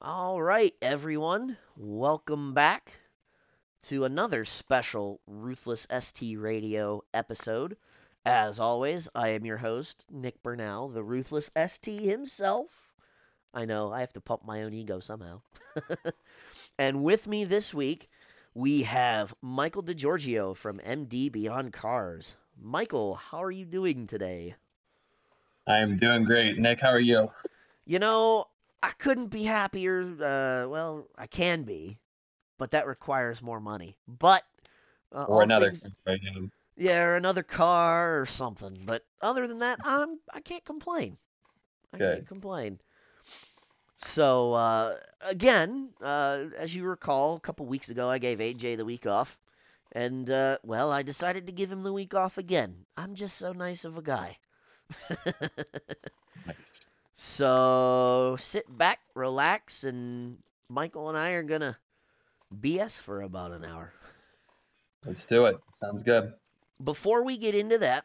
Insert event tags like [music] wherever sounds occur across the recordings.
All right, everyone. Welcome back to another special Ruthless ST Radio episode. As always, I am your host, Nick Bernal, the Ruthless ST himself. I know, I have to pump my own ego somehow. [laughs] and with me this week, we have Michael DeGiorgio from MD Beyond Cars. Michael, how are you doing today? I'm doing great. Nick, how are you? You know, I couldn't be happier. Uh, well, I can be, but that requires more money. But uh, or another things, yeah, or another car or something. But other than that, I'm I can't complain. I Good. can't complain. So uh, again, uh, as you recall, a couple weeks ago, I gave AJ the week off, and uh, well, I decided to give him the week off again. I'm just so nice of a guy. [laughs] nice. So sit back, relax, and Michael and I are gonna BS for about an hour. Let's do it. Sounds good. Before we get into that,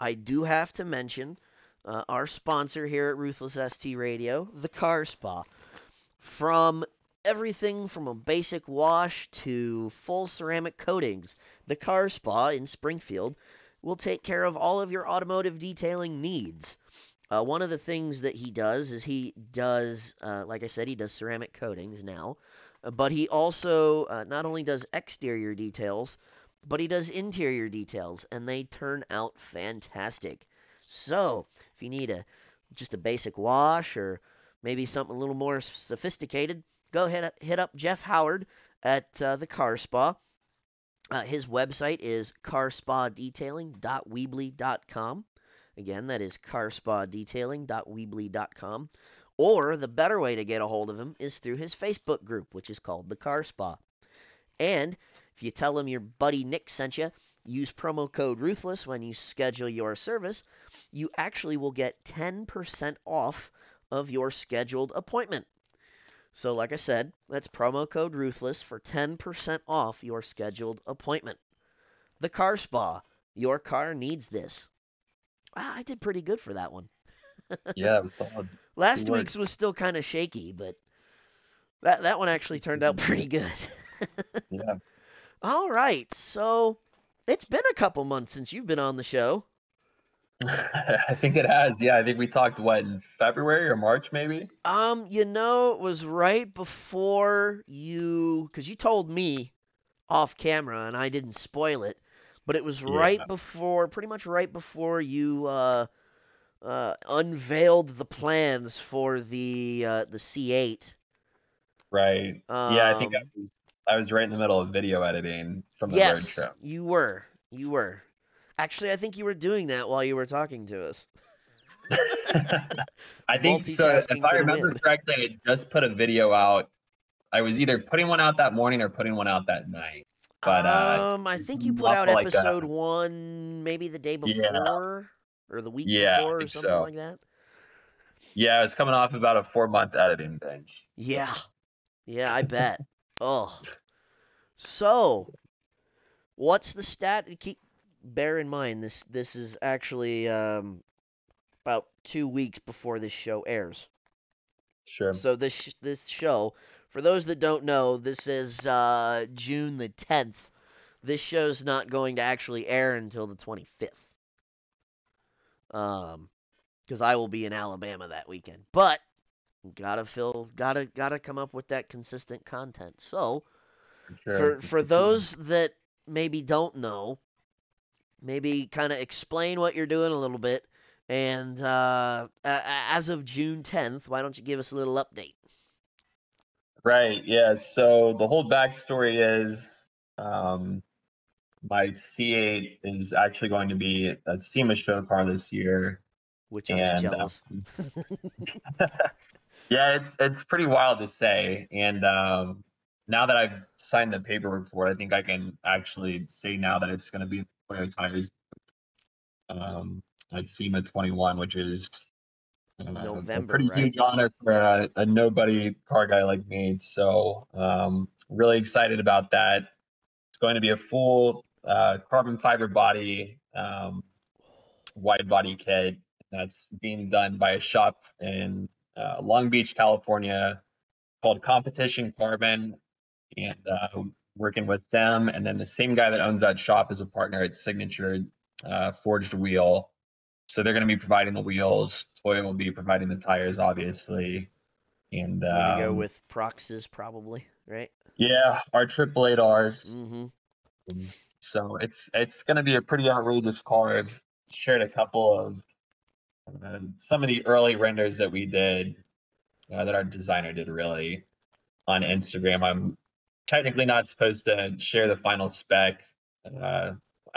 I do have to mention uh, our sponsor here at Ruthless ST Radio, the Car Spa. From everything from a basic wash to full ceramic coatings, the Car Spa in Springfield will take care of all of your automotive detailing needs. Uh, one of the things that he does is he does, uh, like I said, he does ceramic coatings now, uh, but he also uh, not only does exterior details, but he does interior details, and they turn out fantastic. So, if you need a just a basic wash or maybe something a little more sophisticated, go ahead and hit up Jeff Howard at uh, the Car Spa. Uh, his website is carspadetailing.weebly.com. Again, that is carspadetailing.weebly.com. Or the better way to get a hold of him is through his Facebook group, which is called the Car Spa. And if you tell him your buddy Nick sent you, use promo code Ruthless when you schedule your service, you actually will get 10% off of your scheduled appointment. So, like I said, that's promo code Ruthless for 10% off your scheduled appointment. The Car Spa. Your car needs this. I did pretty good for that one. [laughs] yeah, it was solid. Last week's was still kind of shaky, but that that one actually turned out pretty [laughs] good. yeah. [laughs] All right, so it's been a couple months since you've been on the show. I think it has. Yeah, I think we talked what in February or March, maybe. Um, you know, it was right before you, because you told me off camera, and I didn't spoil it but it was right before, pretty much right before you uh, uh, unveiled the plans for the uh, the C8. Right. Um, yeah, I think I um, was I was right in the middle of video editing from the yes, bird show. you were. You were. Actually, I think you were doing that while you were talking to us. [laughs] I think so. If I remember correctly, I just put a video out. I was either putting one out that morning or putting one out that night. But uh, um, I think you put out like episode one, maybe the day before yeah. or the week yeah, before, or something so. like that. Yeah, it's coming off about a four month editing bench. Yeah, yeah, I bet. [laughs] oh, so what's the stat? Keep bear in mind this. This is actually um, about two weeks before this show airs. Sure. So this this show for those that don't know, this is uh, June the 10th. This show's not going to actually air until the 25th. Um, because I will be in Alabama that weekend. But gotta fill, gotta gotta come up with that consistent content. So, sure. for for those that maybe don't know, maybe kind of explain what you're doing a little bit. And uh, as of June 10th, why don't you give us a little update? Right. Yeah. So the whole backstory is um, my C8 is actually going to be a SEMA show car this year. Which I'm and, uh, [laughs] [laughs] yeah, it's it's pretty wild to say. And um, now that I've signed the paperwork for it, I think I can actually say now that it's going to be Toyo tires um, at SEMA 21, which is November, a pretty right? huge honor for a, a, nobody car guy like me. So um, really excited about that. It's going to be a full uh, carbon fiber body, um, wide body kit that's being done by a shop in uh, Long Beach, California, called Competition Carbon, and uh, working with them. And then the same guy that owns that shop is a partner at Signature uh, Forged Wheel. So they're going to be providing the wheels. Toyo will be providing the tires, obviously. And We're go um, with Proxes probably, right? yeah, our triple eight R's. Mm-hmm. So it's it's going to be a pretty outrageous car. I've shared a couple of uh, some of the early renders that we did uh, that our designer did really on Instagram. I'm technically not supposed to share the final spec. Uh,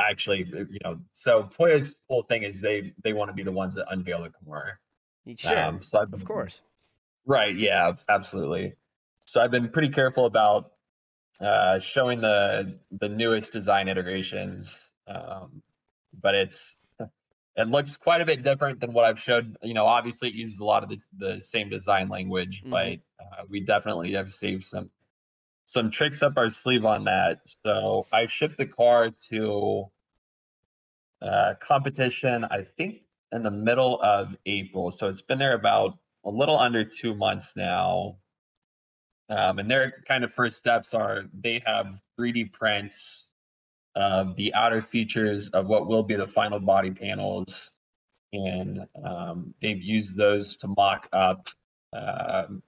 actually, you know, so Toyo's whole thing is they they want to be the ones that unveil the car. Sure, Um, so of course. Right. Yeah. Absolutely. So I've been pretty careful about uh, showing the the newest design iterations, um, but it's it looks quite a bit different than what I've showed. You know, obviously it uses a lot of the, the same design language, Mhm. but uh, we definitely have saved some some tricks up our sleeve on that. So I shipped the car to uh, competition. I think in the middle of April. So it's been there about a little under two months now. Um, and their kind of first steps are they have 3D prints of the outer features of what will be the final body panels. And um, they've used those to mock up um,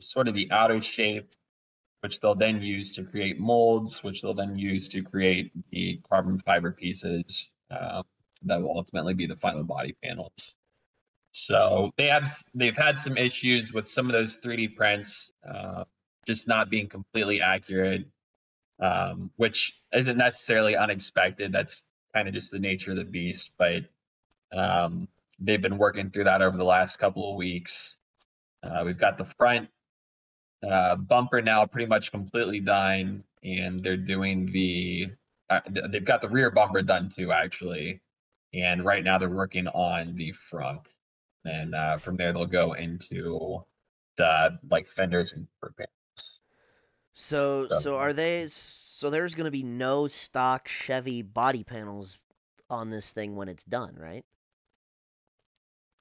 sort of the outer shape, which they'll then use to create molds, which they'll then use to create the carbon fiber pieces um, that will ultimately be the final body panels. So they have they've had some issues with some of those 3D prints uh, just not being completely accurate, um, which isn't necessarily unexpected. That's kind of just the nature of the beast. But um, they've been working through that over the last couple of weeks. Uh, we've got the front uh, bumper now pretty much completely done, and they're doing the uh, they've got the rear bumper done too, actually. And right now they're working on the front and uh, from there they'll go into the like fenders and panels. So, So- so are they? So there's gonna be no stock Chevy body panels on this thing when it's done, right?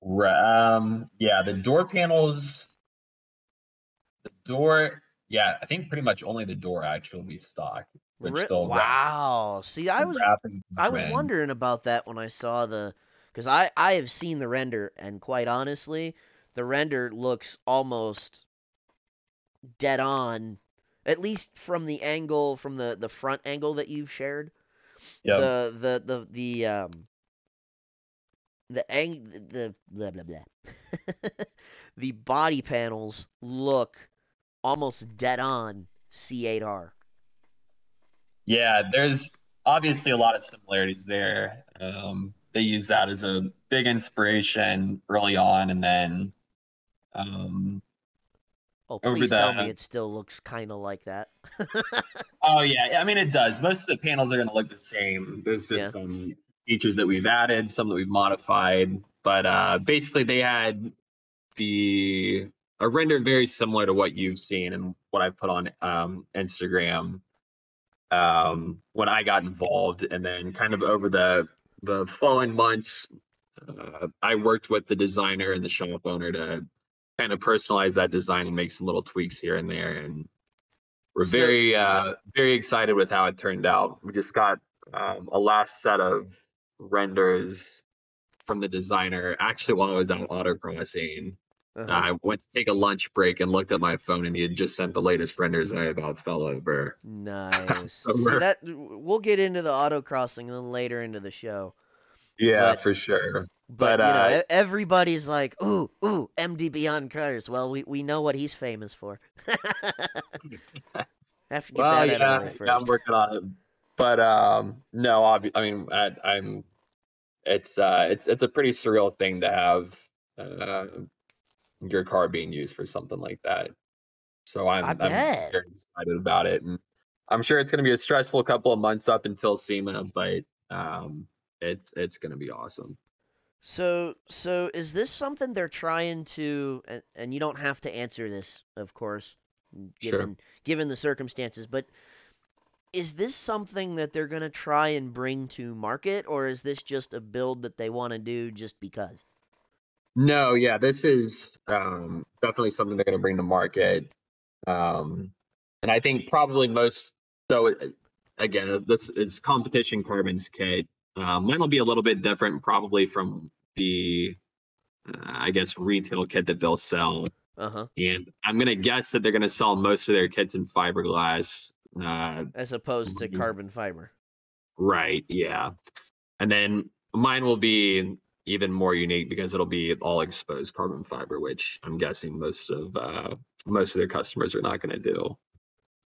Ri- Um, yeah, the door panels, door, yeah, I think pretty much only the door actually will be stock. Which they'll wrap- wow. See, I was I was wondering about that when I saw the, because I I have seen the render and quite honestly, the render looks almost dead on, at least from the angle from the the front angle that you've shared. Yep. The the the the um the ang the blah blah blah. [laughs] the body panels look almost dead on C8R. Yeah, there's obviously a lot of similarities there. Um, they use that as a big inspiration early on, and then um, Oh, Over please tell me the- it still looks kind of like that. [laughs] Oh yeah, I mean it does. Most of the panels are going to look the same. There's just some features that we've added, some that we've modified, but uh, basically they had the a render very similar to what you've seen and what I've put on um, Instagram um, when I got involved, and then kind of over the the following months, uh, I worked with the designer and the shop owner to kind of personalize that design and make some little tweaks here and there. And we're very uh very excited with how it turned out. We just got um, a last set of renders from the designer actually while i was out autocrossing Uh-huh. i went to take a lunch break and looked at my phone and he had just sent the latest renders and i about fell over Nice. [laughs] So that we'll get into the autocrossing then later into the show. yeah But- for sure But, But, you know, uh, everybody's like, "Ooh, ooh, MD Beyond Cars." Well, we, we know what he's famous for. [laughs] Have to get well that yeah, out of the way yeah i'm working on it but um no obvi- i mean I, i'm it's uh it's it's a pretty surreal thing to have uh your car being used for something like that so i'm i'm very excited about it and i'm sure it's going to be a stressful couple of months up until sema but um it's it's going to be awesome So, so is this something they're trying to? And, and you don't have to answer this, of course, Sure. given given the circumstances. But is this something that they're gonna try and bring to market, or is this just a build that they want to do just because? No, yeah, this is um, definitely something they're going to bring to market. Um, and I think probably most so uh, again, this is competition carbons kit. Um, mine will be a little bit different, probably from the, uh, I guess, retail kit that they'll sell. Uh huh. And I'm gonna guess that they're gonna sell most of their kits in fiberglass. Uh, As opposed to Mhm. carbon fiber. right, yeah. And then mine will be even more unique because it'll be all exposed carbon fiber, which I'm guessing most of uh, most of their customers are not gonna do.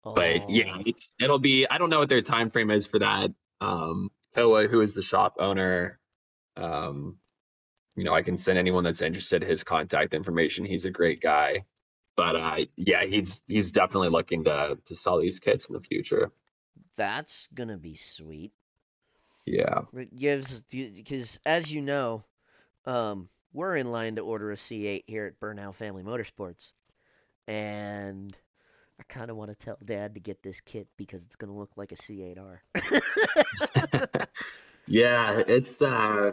but yeah, Oh, it's it'll be. I don't know what their time frame is for that. Um, who is the shop owner, um, you know, I can send anyone that's interested his contact information. He's a great guy, but uh, yeah, he's he's definitely looking to to sell these kits in the future. that's gonna be sweet. Yeah, It gives because as you know, um, we're in line to order a C8 here at Burnout Family Motorsports, and I kind of want to tell Dad to get this kit because it's gonna look like a C8R. [laughs] [laughs] yeah, it's uh,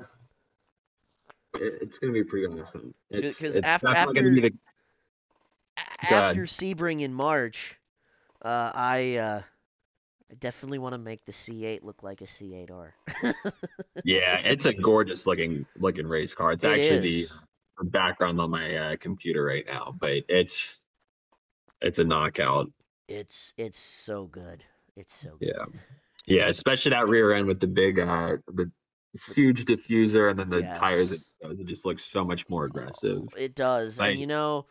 it's gonna be pretty awesome. It's 'cause it's af- definitely gonna be the A- Go ahead. After Sebring in March, uh, I uh, I definitely want to make the C8 look like a C8R. yeah, [laughs] it's a gorgeous looking looking race car. It's It actually is. the background on my uh, computer right now, but it's it's a knockout. It's it's so good. It's so good. Yeah, yeah, especially that rear end with the big uh the huge diffuser and then the tires Yes. exposed. It just looks so much more aggressive. It does. Like- and you know,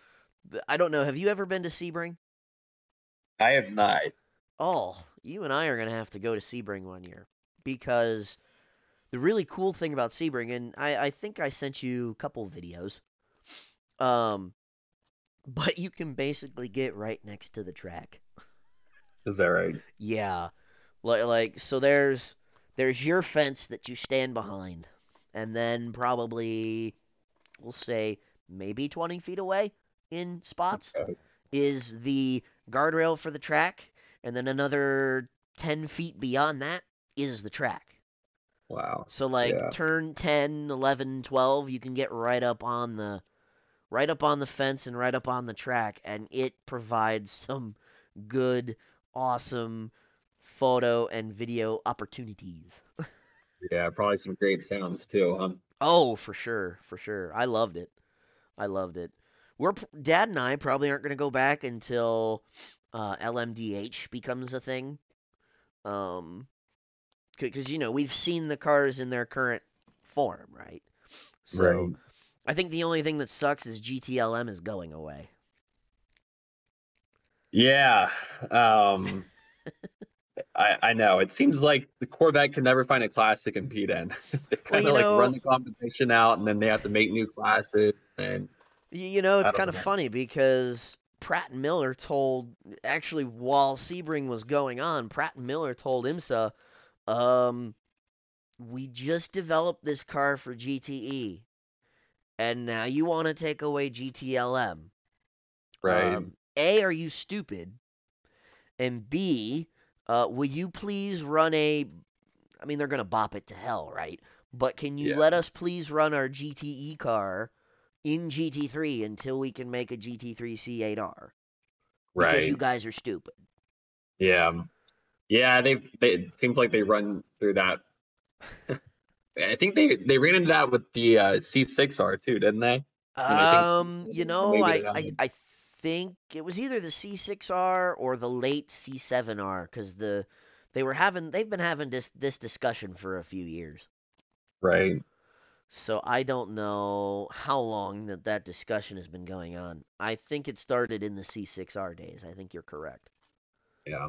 I don't know. Have you ever been to Sebring? I have not. Oh, you and I are gonna have to go to Sebring one year because the really cool thing about Sebring, and I, I think I sent you a couple videos. Um, [laughs] but you can basically get right next to the track. Is that right? [laughs] Yeah, like like so there's there's your fence that you stand behind, and then probably we'll say maybe 20 feet away in spots Okay. is the guardrail for the track, and then another 10 feet beyond that is the track. Wow. So like Yeah. turn 10, 11, 12, you can get right up on the right up on the fence and right up on the track and it provides some good awesome photo and video opportunities. [laughs] Yeah, probably some great sounds too. Um, Oh, for sure, for sure. I loved it. I loved it. We're Dad and I probably aren't going to go back until uh, LMDH becomes a thing. Um, because you know we've seen the cars in their current form, right? So Right. I think the only thing that sucks is GTLM is going away. Yeah. Um [laughs] I I know. It seems like the Corvette can never find a class to compete in. [laughs] they kind of you like know- run the competition out and then they have to make new classes and You know, it's kind of funny because Pratt and Miller told actually while Sebring was going on, Pratt and Miller told IMSA, um, we just developed this car for GTE, and now you want to take away GTLM. right. Um, a, are you stupid? And B, uh, will you please run a? I mean, they're gonna bop it to hell, right? But can you Yeah. let us please run our GTE car in GT3 until we can make a GT3 C8R? Right. Because you guys are stupid. Yeah. Yeah, they they it seems like they run through that. [laughs] I think they they ran into that with the uh, C6R too, didn't they? I Um, C7 you know, I, I. I think it was either the C6R or the late C7R because the they were having they've been having this this discussion for a few years. Right. So I don't know how long that that discussion has been going on. I think it started in the C6R days. I think you're correct. Yeah.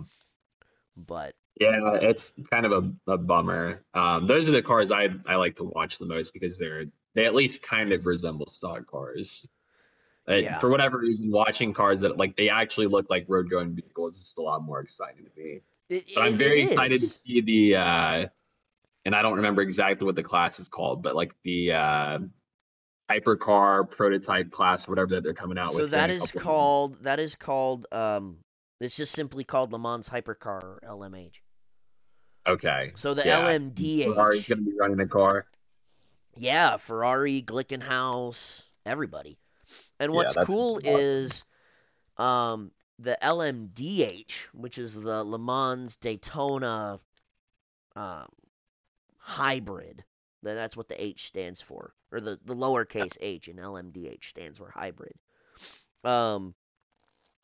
But Yeah, it's kind of a, a bummer. Um, those are the cars I I like to watch the most because they're they at least kind of resemble stock cars. Uh, Yeah. For whatever reason, watching cars that like they actually look like road going vehicles is a lot more exciting to me. it, But I'm very excited to see the uh and I don't remember exactly what the class is called, but like the uh hypercar prototype class, whatever that they're coming out So with. So that is called that is called um it's just simply called Le Mans Hypercar or LMH. Okay. So the Yeah. LMDH. Ferrari's gonna be running a car. Yeah, Ferrari, Glickenhaus, everybody. And what's that's cool awesome. is um the LMDH, which is the Le Mans Daytona um, hybrid. Then That's what the H stands for, or the the lowercase h in LMDH stands for hybrid. Um,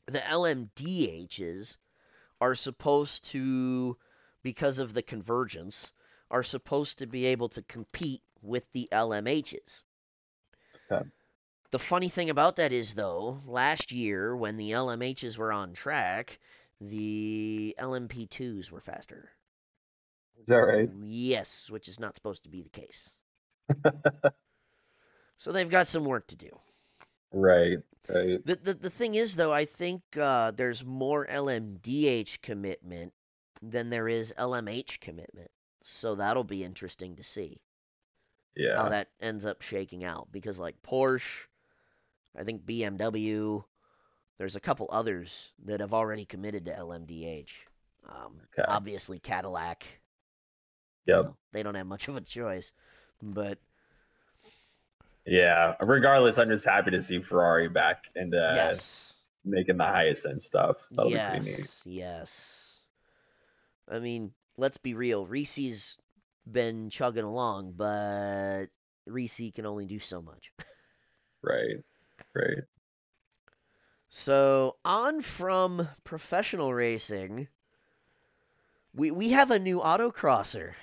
the LMDHs are supposed to, because of the convergence, are supposed to be able to compete with the LMHs. Okay. The funny thing about that is, though, last year when the LMHs were on track, the LMP2s were faster. Is that right? Yes, which is not supposed to be the case. [laughs] so they've got some work to do. Right. Right. The the, the thing is though, I think uh, there's more LMDH commitment than there is LMH commitment. So that'll be interesting to see Yeah. how that ends up shaking out because like Porsche, I think BMW, there's a couple others that have already committed to LMDH. Um, Okay. Obviously Cadillac, Yep. they don't have much of a choice, but Yeah. Regardless, I'm just happy to see Ferrari back and uh, yes. making the highest end stuff. That'll be pretty neat. Yes, yes. I mean, let's be real. Reese's been chugging along, but Reese can only do so much. [laughs] Right. Right. So on from professional racing, we we have a new autocrosser.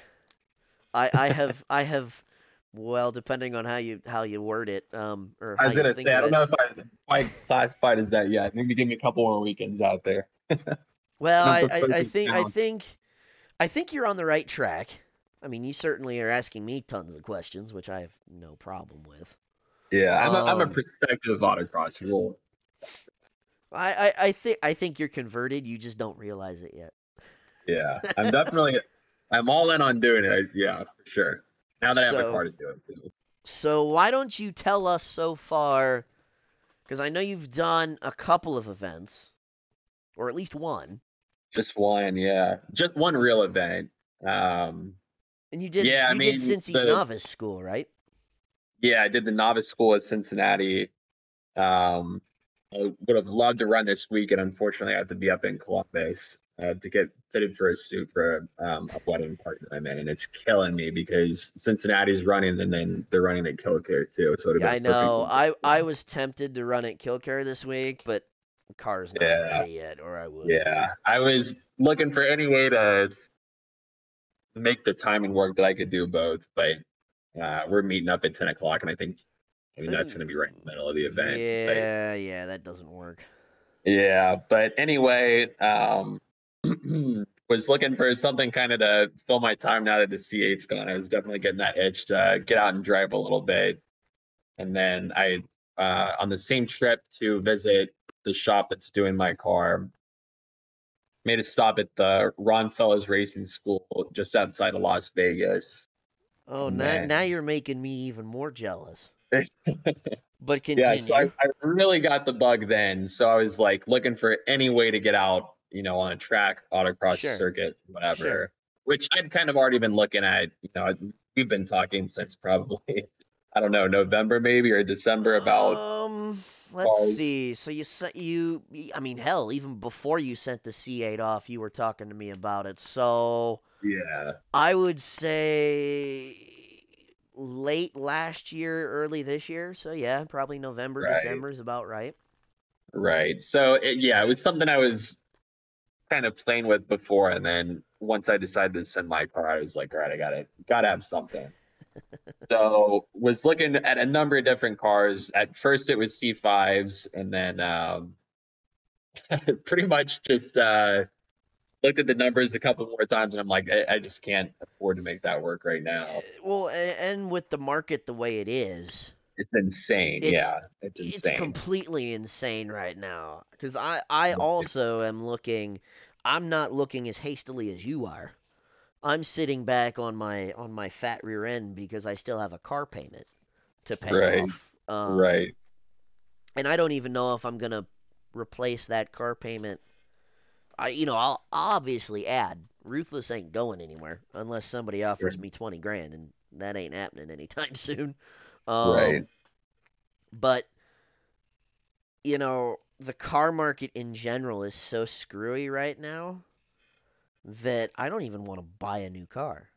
I I [laughs] have I have well, depending on how you how you word it, um, or I was gonna say, I don't it. know if I, if I classified as that yet. Maybe give me a couple more weekends out there. [laughs] Well, I, I, I focus think I think I think you're on the right track. I mean, you certainly are asking me tons of questions, which I have no problem with. Yeah, I'm a, I'm a Um, prospective autocrosser. Well, I, I, I think I think you're converted. You just don't realize it yet. yeah, I'm [laughs] definitely, I'm all in on doing it. I- Yeah, for sure. Now that I have a car to do it. too. So why don't you tell us so far? Because I know you've done a couple of events, or at least one, Just one, yeah, just one real event. Um, and you did Yeah, I you mean, did Cincy's the- novice school, right? yeah, I did the novice school at Cincinnati. Um, I would have loved to run this week, and unfortunately, I have to be up in Columbus uh, to get fitted for a suit for um, a wedding party that I'm in, and it's killing me because Cincinnati's running, and then they're running at Kil-Kare too. So Yeah, I have been perfect know. I I was tempted to run at Kil-Kare this week, but the car's not Yeah. ready yet, or I would. Yeah, I was looking for any way to make the time and work that I could do both, but uh, we're meeting up at ten o'clock, and I think, I mean, that's going to be right in the middle of the event. but- Yeah, yeah, that doesn't work. yeah, but anyway, um, [clears throat] was looking for something kind of to fill my time now that the C8's gone. I was definitely getting that itch to get out and drive a little bit, and then I, uh, on the same trip to visit the shop that's doing my car, made a stop at the Ron Fellows Racing School just outside of Las Vegas. Oh, now, now you're making me even more jealous. [laughs] But continue. Yeah, so I, I really got the bug then. So I was like looking for any way to get out, you know, on a track, autocross Sure. circuit, whatever. Sure. Which I'd kind of already been looking at. You know, we've been talking since probably, [laughs] I don't know, November maybe or December about. Um, let's cars. see. So you sent you. I mean, hell, even before you sent the C8 off, you were talking to me about it. So Yeah. I would say late last year, early this year. So yeah, probably November, Right. December is about right. Right. So it, yeah, it was something I was kind of playing with before, and then once I decided to send my car, I was like, all right, I gotta gotta have something. [laughs] so was looking at a number of different cars. At first, it was C5s, and then um, [laughs] pretty much just uh, looked at the numbers a couple more times, and I'm like, I, I just can't afford to make that work right now. Uh, Well, and with the market the way it is, It's insane. It's- yeah, it's it's completely insane right now. Because I, I also am looking. I'm not looking as hastily as you are. I'm sitting back on my on my fat rear end because I still have a car payment to pay Right. off. Um, right. And I don't even know if I'm gonna replace that car payment. I, you know, I'll obviously add. Ruthless ain't going anywhere unless somebody offers Sure. me twenty grand, and that ain't happening anytime [laughs] soon. Um, Right. But you know, the car market in general is so screwy right now that I don't even want to buy a new car.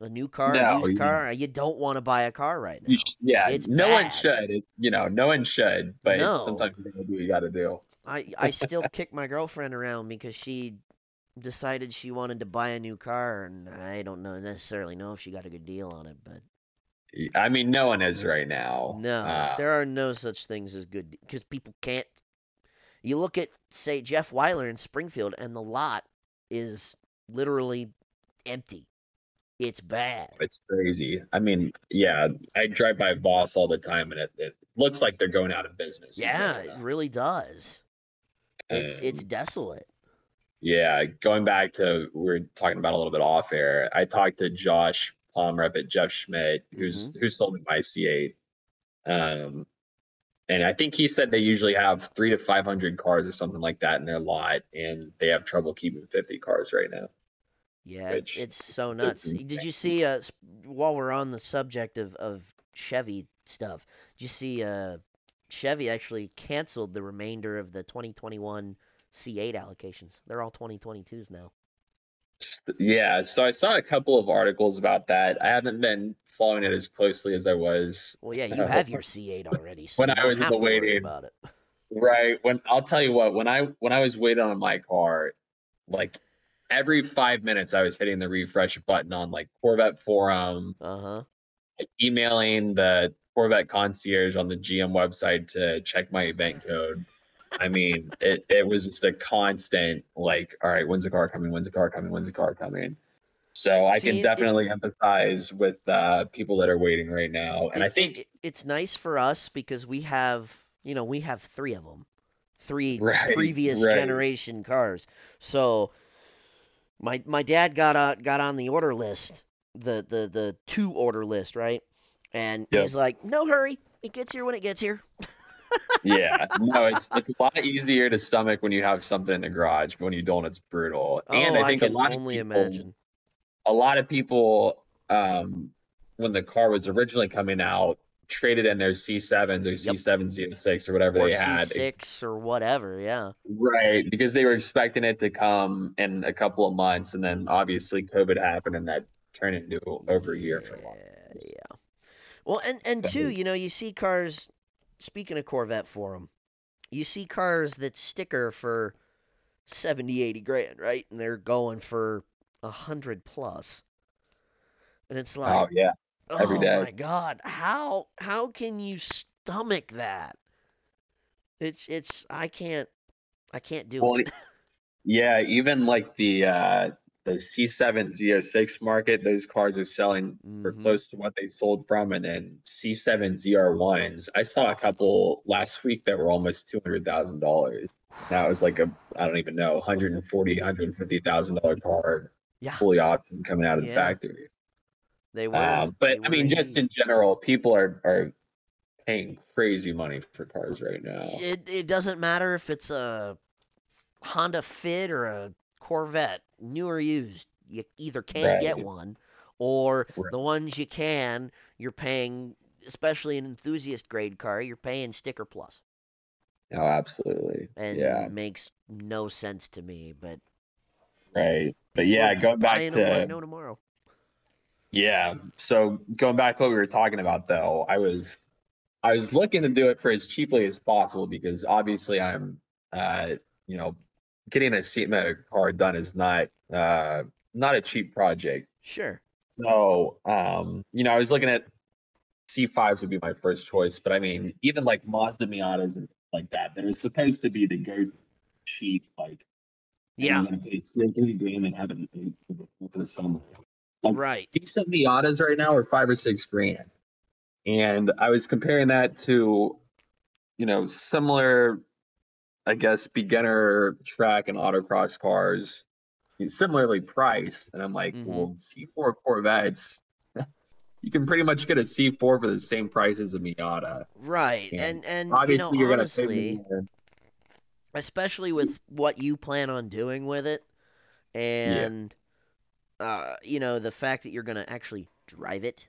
A new car, No, used you- car, you don't want to buy a car right now. Sh- yeah, It's no one should. It, you know, no one should. But No. sometimes you gotta do what you gotta do. I I still kick my girlfriend around because she decided she wanted to buy a new car, and I don't know necessarily know if she got a good deal on it, but I mean, no one is right now. no, Uh, there are no such things as good because people can't. You look at say Jeff Wyler in Springfield, and the lot is literally empty. It's bad. it's crazy. I mean, yeah, I drive by Voss all the time, and it, it looks like they're going out of business. Yeah, it really does. It's it's Um, desolate. Yeah, going back to we are talking about a little bit off air. I talked to Josh Palmer up at Jeff Schmidt, who's Mm-hmm. who sold me my C8. Um, and I think he said they usually have three to five hundred cars or something like that in their lot, and they have trouble keeping fifty cars right now. Yeah, which it's so nuts. Did you see? Uh, while we're on the subject of of Chevy stuff, did you see? Uh, Chevy actually canceled the remainder of the 2021 C8 allocations. They're all 2022s now. Yeah, so I saw a couple of articles about that. I haven't been following it as closely as I was. Well, yeah, you have [laughs] your C8 already, so When I was in the waiting- about it. Right. When I'll tell you what, when I when I was waiting on my car, like every five minutes I was hitting the refresh button on like Corvette forum, Uh huh. emailing the Corvette concierge on the GM website to check my event code. I mean, it, it was just a constant like, all right, when's the car coming? When's the car coming? When's the car coming? So I See, can it- definitely empathize with uh, people that are waiting right now. And I think it- it's nice for us because we have, you know, we have three of them, three [laughs] Right, previous right. generation cars. So my my dad got on got on the order list, the the the two order list, right? And Yep. he's like, "No hurry, it gets here when it gets here." [laughs] yeah, no, it's it's a lot easier to stomach when you have something in the garage, but when you don't, it's brutal. and oh, I think a lot only of people, imagine. a lot of people, um, when the car was originally coming out, traded in their C7s or Yep. C706 or whatever Or they had, C6 or whatever, yeah. right? Because they were expecting it to come in a couple of months, and then obviously COVID happened, and that turned into over a year for a Yeah, yeah. Well, and and two, you know, you see cars. Speaking of Corvette Forum, you see cars that sticker for 70, 80 grand, right? And they're going for a hundred plus. And it's like, Oh yeah, every oh day. my god, how how can you stomach that? It's it's I can't I can't do Well, it. Yeah, even like the uh the C7 Z06 market, those cars are selling for Mhm. close to what they sold from, and then C7 ZR1s. I saw a couple last week that were almost two hundred thousand dollars. That was like a I don't even know, 140, 150,000 dollar car, Yeah, fully optioned coming out of the factory. they were. Um, but they I mean, were just in general, people are are paying crazy money for cars right now. It it doesn't matter if it's a Honda Fit or a Corvette, new or used. You either can't get one, or Right. the ones you can, you're paying. Especially an enthusiast grade car, you're paying sticker plus, Oh, absolutely. and yeah, it makes no sense to me. But right. But yeah, going back to no tomorrow. Yeah. So going back to what we were talking about though, I was I was looking to do it for as cheaply as possible because obviously I'm uh you know getting a seat metal car done is not uh not a cheap project. Sure. So um you know I was looking at C5s would be my first choice, but I mean even like Mazda Miatas and like that that are supposed to be the go cheap like Yeah. I'm gonna pay two or three grand and have it for the summer. Like, Right. decent Miatas right now are five or six grand. And I was comparing that to, you know, similar, I guess, beginner track and autocross cars, similarly priced. And I'm like, Mhm. well, C4 Corvettes, [laughs] you can pretty much get a C4 for the same price as a Miata. Right. Yeah. And and Obviously, you know, are gonna honestly, pay more. especially with what you plan on doing with it and uh you know the fact that you're going to actually drive it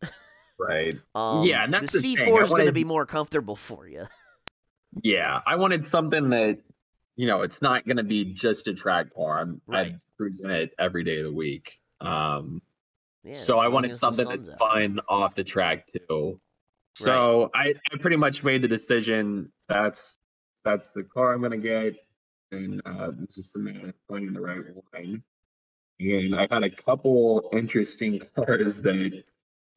[laughs] Right. um Yeah, and that's the the C4 I is going to be more comfortable for you Yeah, I wanted something that, you know, it's not going to be just a track car. I'm, Right. I'm cruising it every day of the week. Um, Yeah, so I wanted something that's out. fun off the track too. So I, I pretty much made the decision. That's that's the car I'm gonna get, and uh, it's just a matter of finding the right one. And I had a couple interesting [laughs] cars that,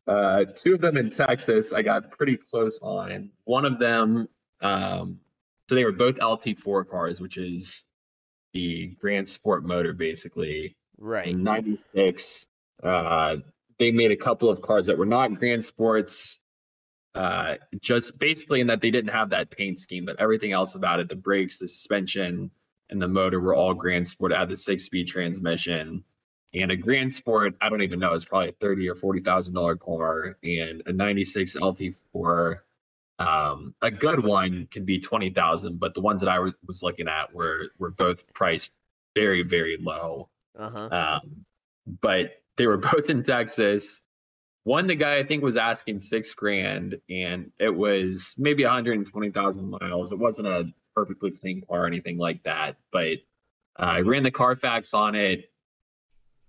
uh, two of them in Texas, I got pretty close on. One of them, um, so they were both LT4 cars, which is the Grand Sport motor, basically. Right. in 96 uh they made a couple of cars that were not grand sports uh just basically in that they didn't have that paint scheme but everything else about it the brakes the suspension and the motor were all grand sport. It had the six speed transmission and a grand sport i don't even know is probably a 30 or 40 thousand dollar car and a 96 lt4 um a good one can be 20,000 but the ones that i was, was looking at were were both priced very very low Uh huh. um, but they were [laughs] both in Texas. One, the guy I think was asking six grand, and it was maybe 120,000 miles. It wasn't a perfectly clean car or anything like that, but uh, I ran the Carfax on it,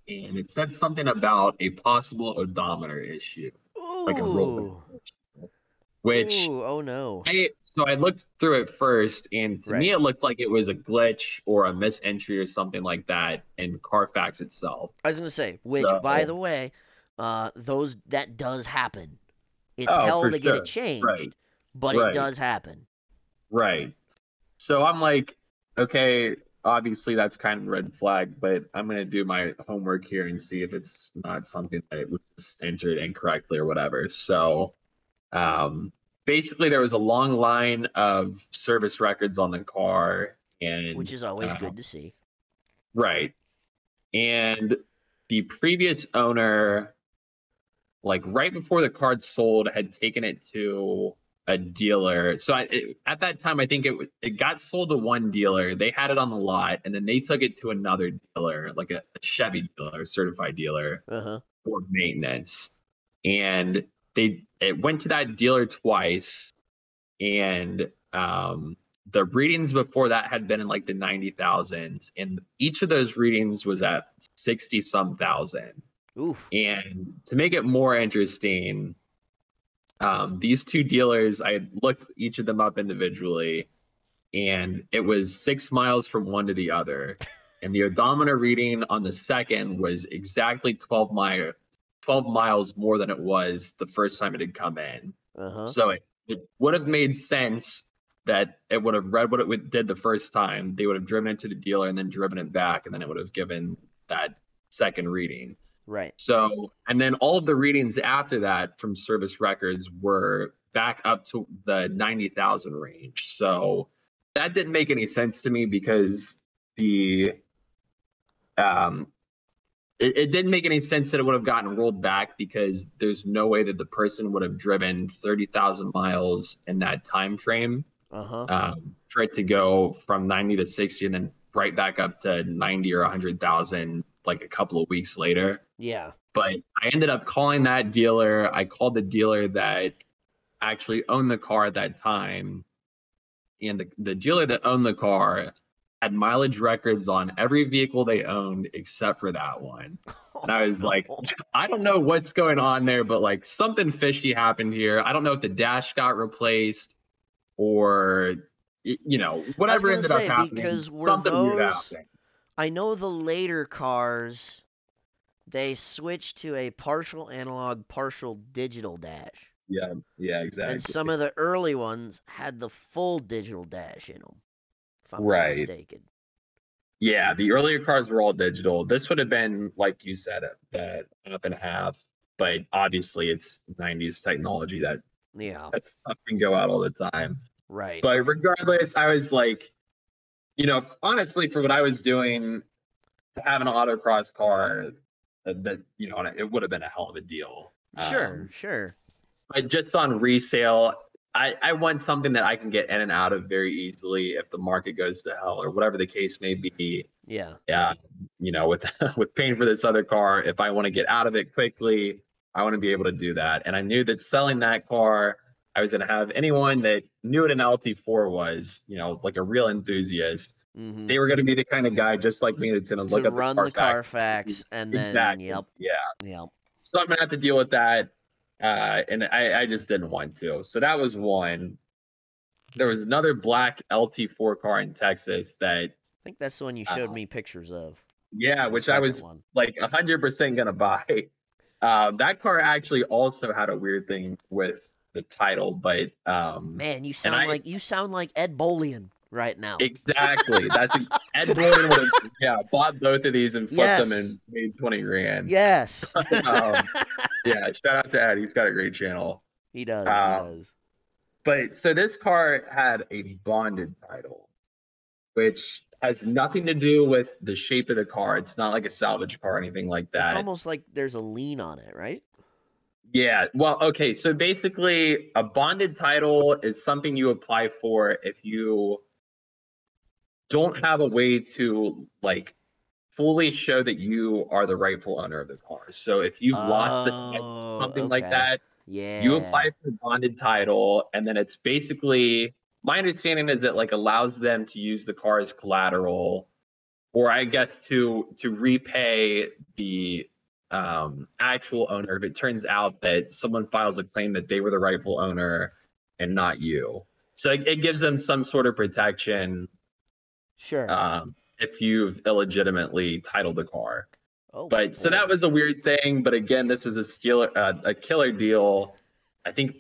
and it said something about a possible odometer issue, like a roll issue, which Ooh, oh no. I so I looked through it first, and to me it looked like it was a glitch or a misentry or something like that in Carfax itself. I was gonna say, which by the way, uh, those that does happen. It's Oh, hell to get it changed, Right. but it does happen. Right. So I'm like, okay, obviously that's kind of a red flag, but I'm gonna do my homework here and see if it's not something that was entered incorrectly or whatever. So um basically there was a long line of service records on the car and Which is always uh, good to see. Right. And the previous owner, like right before the card sold, had taken it to a dealer. So I, it, at that time, I think it it got sold to one dealer. They had it on the lot, and then they took it to another dealer, like a, a Chevy dealer, certified dealer Uh huh. for maintenance. And they it went to that dealer twice, and um, the readings before that had been in like the ninety thousands, and each of those readings was at sixty some thousand. Oof. And to make it more interesting, um, these two dealers, I looked each of them up individually, and it was six miles from one to the other. And the odometer reading on the second was exactly 12 mile, 12 miles more than it was the first time it had come in. Uh huh. So it, it would have made sense that it would have read what it would, did the first time. They would have driven it to the dealer and then driven it back, and then it would have given that second reading. Right. So, and then all of the readings after that from service records were back up to the 90,000 range. So that didn't make any sense to me because the, um, it, it didn't make any sense that it would have gotten rolled back because there's no way that the person would have driven 30,000 miles in that time frame Uh huh. um, for it to go from 90 to 60 and then right back up to 90 or 100,000 like a couple of weeks later yeah. but I ended up calling that dealer. I called the dealer that actually owned the car at that time. And the, the dealer that owned the car had mileage records on every vehicle they owned except for that one. [laughs] And I was like, oh, [laughs] I don't know what's going on there, but like something fishy happened here. I don't know if the dash got replaced or, you know, whatever ended say, up happening. because were something those- I know the later cars, they switched to a partial analog, partial digital dash. Yeah, yeah, exactly. And some of the early ones had the full digital dash in them. If I'm Right. mistaken. Yeah, the earlier cars were all digital. This would have been, like you said, that up and a half. But obviously, it's 90s technology that Yeah. that stuff can go out all the time. Right. But regardless, I was like, you know, honestly, for what I was doing, to have an autocross car, that, that you know, it would have been a hell of a deal. sure. Um, sure. but just on resale, I, I want something that I can get in and out of very easily if the market goes to hell or whatever the case may be. Yeah. yeah, you know, with [laughs] with paying for this other car, if I want to get out of it quickly, I want to be able to do that. And I knew that selling that car, I was gonna have anyone that knew what an LT4 was, you know, like a real enthusiast. Mhm. They were gonna be the kind of guy just like me that's gonna look to up run the the Carfax. Carfax and then exactly. yep, Yeah. yep. So I'm gonna have to deal with that. Uh, and I, I just didn't want to. So that was one. There was another black LT4 car in Texas that, I think that's the one you showed Uh, me pictures of. yeah, which I was one. like 100% gonna buy. [laughs] Um, that car actually also had a weird thing with the title, but um, Man, you sound I- like you sound like Ed Bolian right now. exactly. [laughs] That's Ed Bolian would have yeah bought both of these and flipped them and made 20 grand. yes. [laughs] Um, yeah, shout out to Ed. He's got a great channel. he does. um, he does. But so this car had a bonded title, which has nothing to do with the shape of the car. It's not like a salvage car or anything like that. It's almost like there's a lean on it, right? Yeah. Well, okay. So basically, a bonded title is something you apply for if you don't have a way to like fully show that you are the rightful owner of the car. So if you've lost the Oh, something like that, Yeah. you apply for a bonded title and then it's basically my understanding is it like allows them to use the car as collateral or i guess to to repay the um actual owner if it turns out that someone files a claim that they were the rightful owner and not you so it, it gives them some sort of protection Sure. um if you've illegitimately titled the car oh, but so that was a weird thing. But again, this was a stealer, uh, a killer deal. I think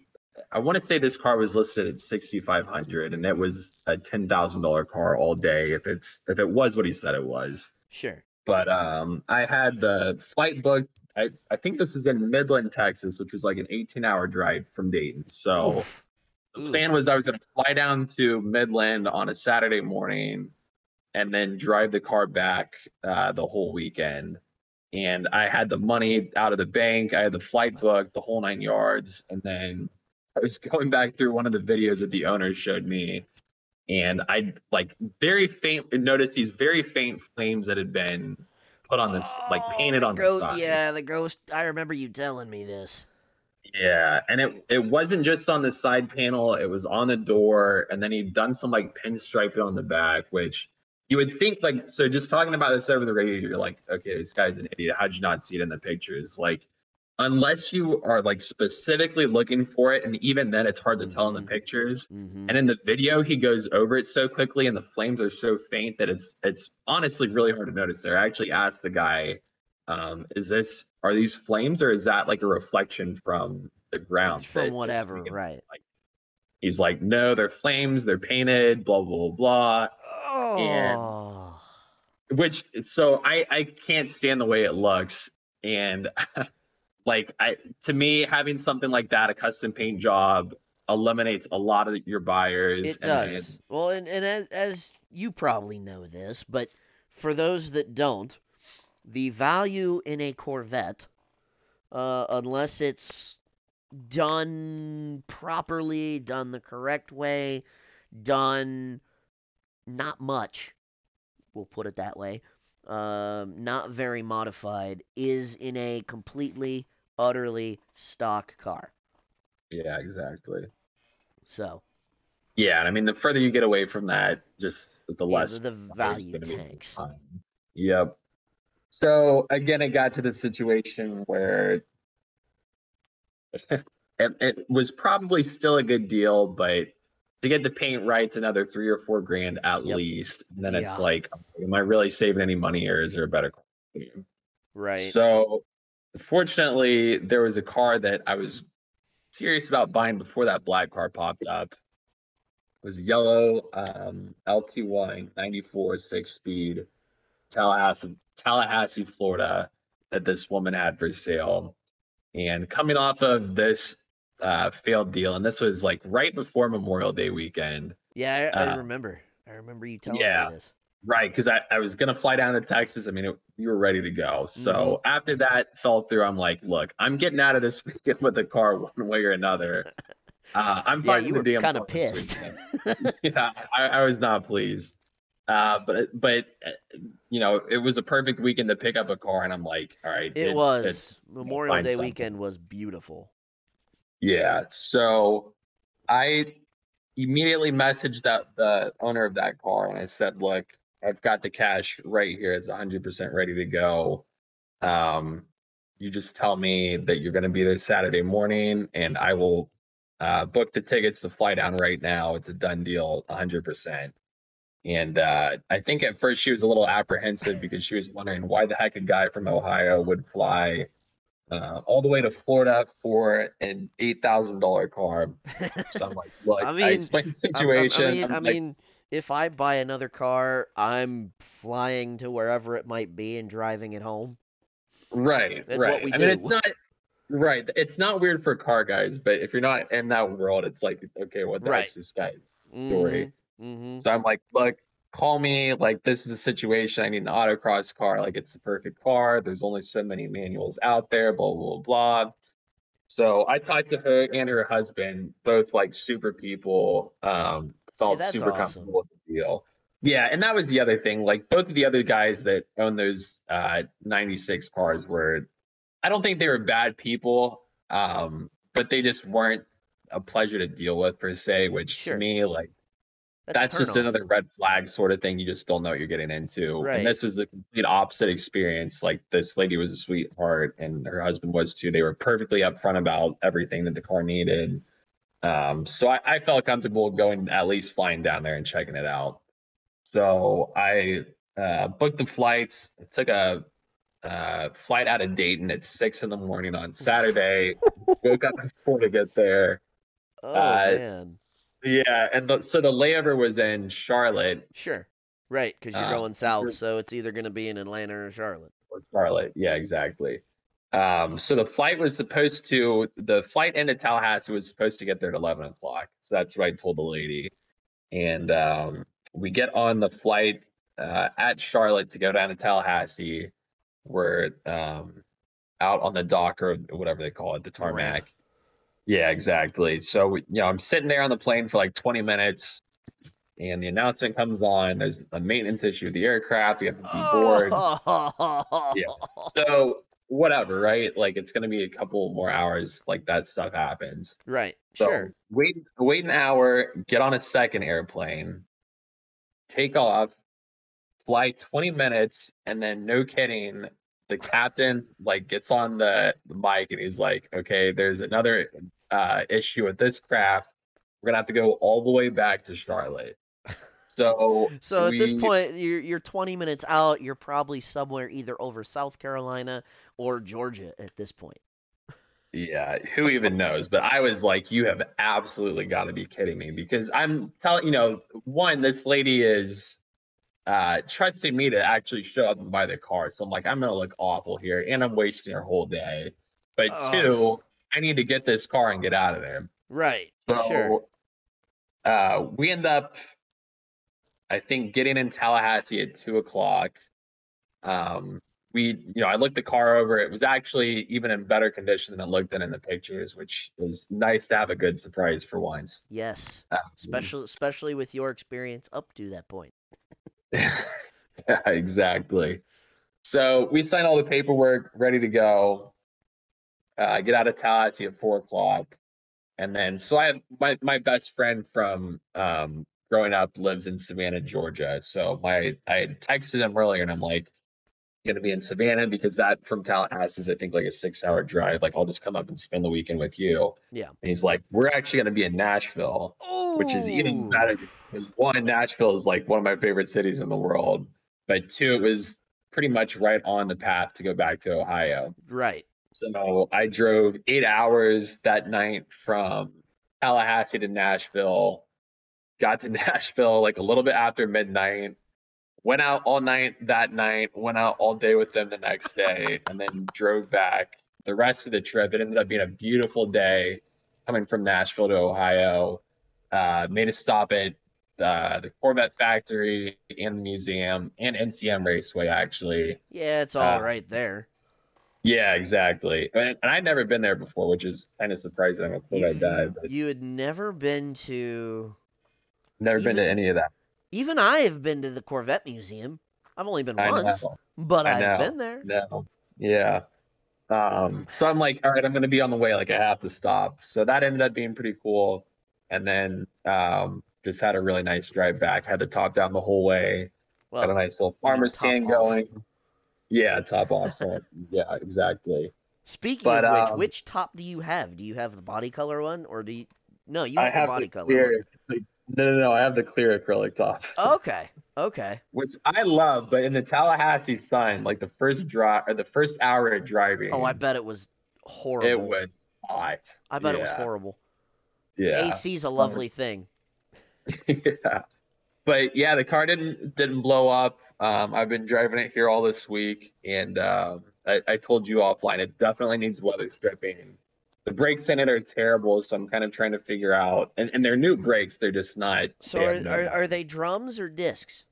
I want to say this car was listed at sixty five hundred, and it was a ten thousand dollar car all day. If it's if it was what he said it was. sure. But um, I had the flight booked. I I think this is in Midland, Texas, which was like an eighteen hour drive from Dayton. So. Oof. The plan was I was going to fly down to Midland on a Saturday morning and then drive the car back uh, the whole weekend. And I had the money out of the bank. I had the flight booked, the whole nine yards. And then [laughs] I was going back through one of the videos that the owner showed me. And I like very faint noticed these very faint flames that had been put on this, like Oh, painted the on the side. Yeah, the ghost. I remember you telling me this. Yeah, and it it wasn't just on the side panel, it was on the door, and then he'd done some like pinstriping on the back, which you would think like so just talking about this over the radio, you're like, okay, this guy's an idiot. How'd you not see it in the pictures? Like unless you are like specifically looking for it, and even then it's hard to tell in the Mhm. pictures. hmm And in the video, he goes over it so quickly, and the flames are so faint that it's it's honestly really hard to notice. There, I actually asked the guy, um, "Is this are these flames, or is that like a reflection from the ground?" From whatever, making-" right? He's like, "No, they're flames. They're painted. Blah blah blah." Oh. Which so I I can't stand the way it looks, and [laughs] like I to me having something like that, a custom paint job, eliminates a lot of your buyers. It and then- does. Well, and, and as, as you probably know this, but for those that don't, the value in a Corvette, uh, unless it's done properly, done the correct way, done not much, we'll put it that way, um, not very modified, is in a completely, utterly stock car. Yeah, exactly. So, Yeah, and I mean, the further you get away from that, just the yeah, less the, value tanks. Yep. So again, it got to the situation where it, it was probably still a good deal, but to get the paint right, it's another three or four grand at Yep. least. And then it's like, am I really saving any money, or is there a better? car? Right. So, fortunately, there was a car that I was serious about buying before that black car popped up. It was a yellow um, LT1 94 six speed Tallahassee, Tallahassee, Florida, that this woman had for sale. And coming off of this uh, failed deal, and this was like right before Memorial Day weekend. yeah, I, I uh, remember. I remember you telling yeah. me this. Right, because I, I was gonna fly down to Texas. I mean, it, you were ready to go. So after that fell through, I'm like, look, I'm getting out of this [laughs] weekend with the car one way or another. [laughs] Uh, I'm Yeah, you were kind of pissed. [laughs] yeah, I, I was not pleased. Uh, but but you know, it was a perfect weekend to pick up a car, and I'm like, all right, It it's, was. It's, Memorial Day something. weekend was beautiful. yeah. So I immediately messaged that the owner of that car and I said, "Look, I've got the cash right here. It's 100% ready to go. Um, you just tell me that you're going to be there Saturday morning, and I will uh, book the tickets to fly down right now. It's a done deal, 100%." And uh, I think at first she was a little apprehensive because she was wondering why the heck a guy from Ohio would fly uh, all the way to Florida for an eight thousand dollar car. So I'm like, look, [laughs] I I, mean, explained the situation. I mean, I'm I like, mean, if I buy another car, I'm flying to wherever it might be and driving it home. right, That's what right. we I mean, it's not right. It's not weird for car guys, but if you're not in that world, it's like, okay, what the Right. heck's this guy's story? Mm-hmm. So I'm like, look, call me. Like, this is a situation. I need an autocross car. Like, it's the perfect car. There's only so many manuals out there, blah, blah, blah. So I talked to her and her husband, both like super people. Um, felt that's super awesome. comfortable with the deal. Yeah, and that was the other thing. Like both of the other guys that owned those uh 96 cars were I don't think they were bad people. Um, but they just weren't a pleasure to deal with per se, which Sure. to me, like That's, that's just another red flag sort of thing. You just don't know what you're getting into. Right. And this was a complete opposite experience. Like this lady was a sweetheart and her husband was too. They were perfectly upfront about everything that the car needed. Um, so I, I felt comfortable going at least flying down there and checking it out. So I uh, booked the flights, took a uh, flight out of Dayton at six in the morning on [laughs] Saturday. woke up before to get there. Oh uh, man, Yeah, and the, so the layover was in Charlotte, sure, right? Because you're uh, going south, so it's either going to be in Atlanta or Charlotte. or Charlotte. Yeah, exactly. Um, so the flight was supposed to the flight into Tallahassee was supposed to get there at eleven o'clock. So that's what I told the lady. And um, we get on the flight uh, at Charlotte to go down to Tallahassee. We're um, out on the dock or whatever they call it, the tarmac. Yeah, exactly. So we, you know, I'm sitting there on the plane for like 20 minutes, and the announcement comes on. There's a maintenance issue with the aircraft. We have to deboard. Yeah. [laughs] So whatever, right? Like it's gonna be a couple more hours. Like that stuff happens. Right. So Sure. wait, wait an hour. Get on a second airplane. Take off. Fly 20 minutes, and then no kidding, the captain like gets on the, the mic and he's like, "Okay, there's another uh, issue with this craft. We're gonna have to go all the way back to Charlotte." So [laughs] So at this point, you're you're 20 minutes out. You're probably somewhere either over South Carolina or Georgia at this point. Yeah, who even knows? But I was like, you have absolutely got to be kidding me because I'm telling you know, one, this lady is uh trusting me to actually show up and buy the car. So I'm like, I'm gonna look awful here and I'm wasting her whole day. But Ugh. two, I need to get this car and get out of there. Right. So Sure. uh we end up I think getting in Tallahassee at two o'clock. Um we you know, I looked the car over. It was actually even in better condition than it looked in in the pictures, which is nice to have a good surprise for once. Yes. Um, Especially especially with your experience up to that point. [laughs] yeah, exactly. So we sign all the paperwork, ready to go. Uh, I get out of Tallahassee at four o'clock, and then so I have my my best friend from um, growing up lives in Savannah, Georgia. So my I had texted him earlier, and I'm like, going to be in Savannah because that from Tallahassee is I think like a six hour drive. Like I'll just come up and spend the weekend with you. Yeah. And he's like, we're actually going to be in Nashville which is even better because one, Nashville is like one of my favorite cities in the world, but two, it was pretty much right on the path to go back to Ohio. Right. So I drove eight hours that night from Tallahassee to Nashville, got to [laughs] Nashville like a little bit after midnight, went out all night that night, went out all day with them the next day, and then drove back. The rest of the trip, it ended up being a beautiful day coming from Nashville to Ohio. Uh, made a stop at uh, the Corvette factory and the museum and NCM Raceway, actually. Yeah, it's all Uh, right there. Yeah, exactly. And, and I'd never been there before, which is kind of surprising. I'm a Corvette guy, but you had never been to never been to any of that. even I have been to the Corvette Museum. I've only been I once, know. but I I've know. been there. No. Yeah. Um, so I'm like, all right, I'm gonna be on the way. Like I have to stop. So that ended up being pretty cool. and then um, just had a really nice drive back. Had the top down the whole way. Well, Got a nice little farmer's off. going. Yeah, top off. So yeah, exactly. speaking but, of which, um, which top do you have? Do you have the body color one, or do you? No, you I have, the body the color. clear. the- no, no, no. I have the clear acrylic top, Okay, okay. which I love. But in the Tallahassee sun, like the first drive or the first hour of driving, Oh, I bet it was horrible. it was hot. I bet it was horrible. Yeah. AC's a lovely thing. [laughs] yeah. But yeah, the car didn't didn't blow up. Um, I've been driving it here all this week, and um, I, I told you offline it definitely needs weather stripping. The brakes in it are terrible, so I'm kind of trying to figure out. And, and they're new brakes; they're just not. So are, are, are they drums or discs?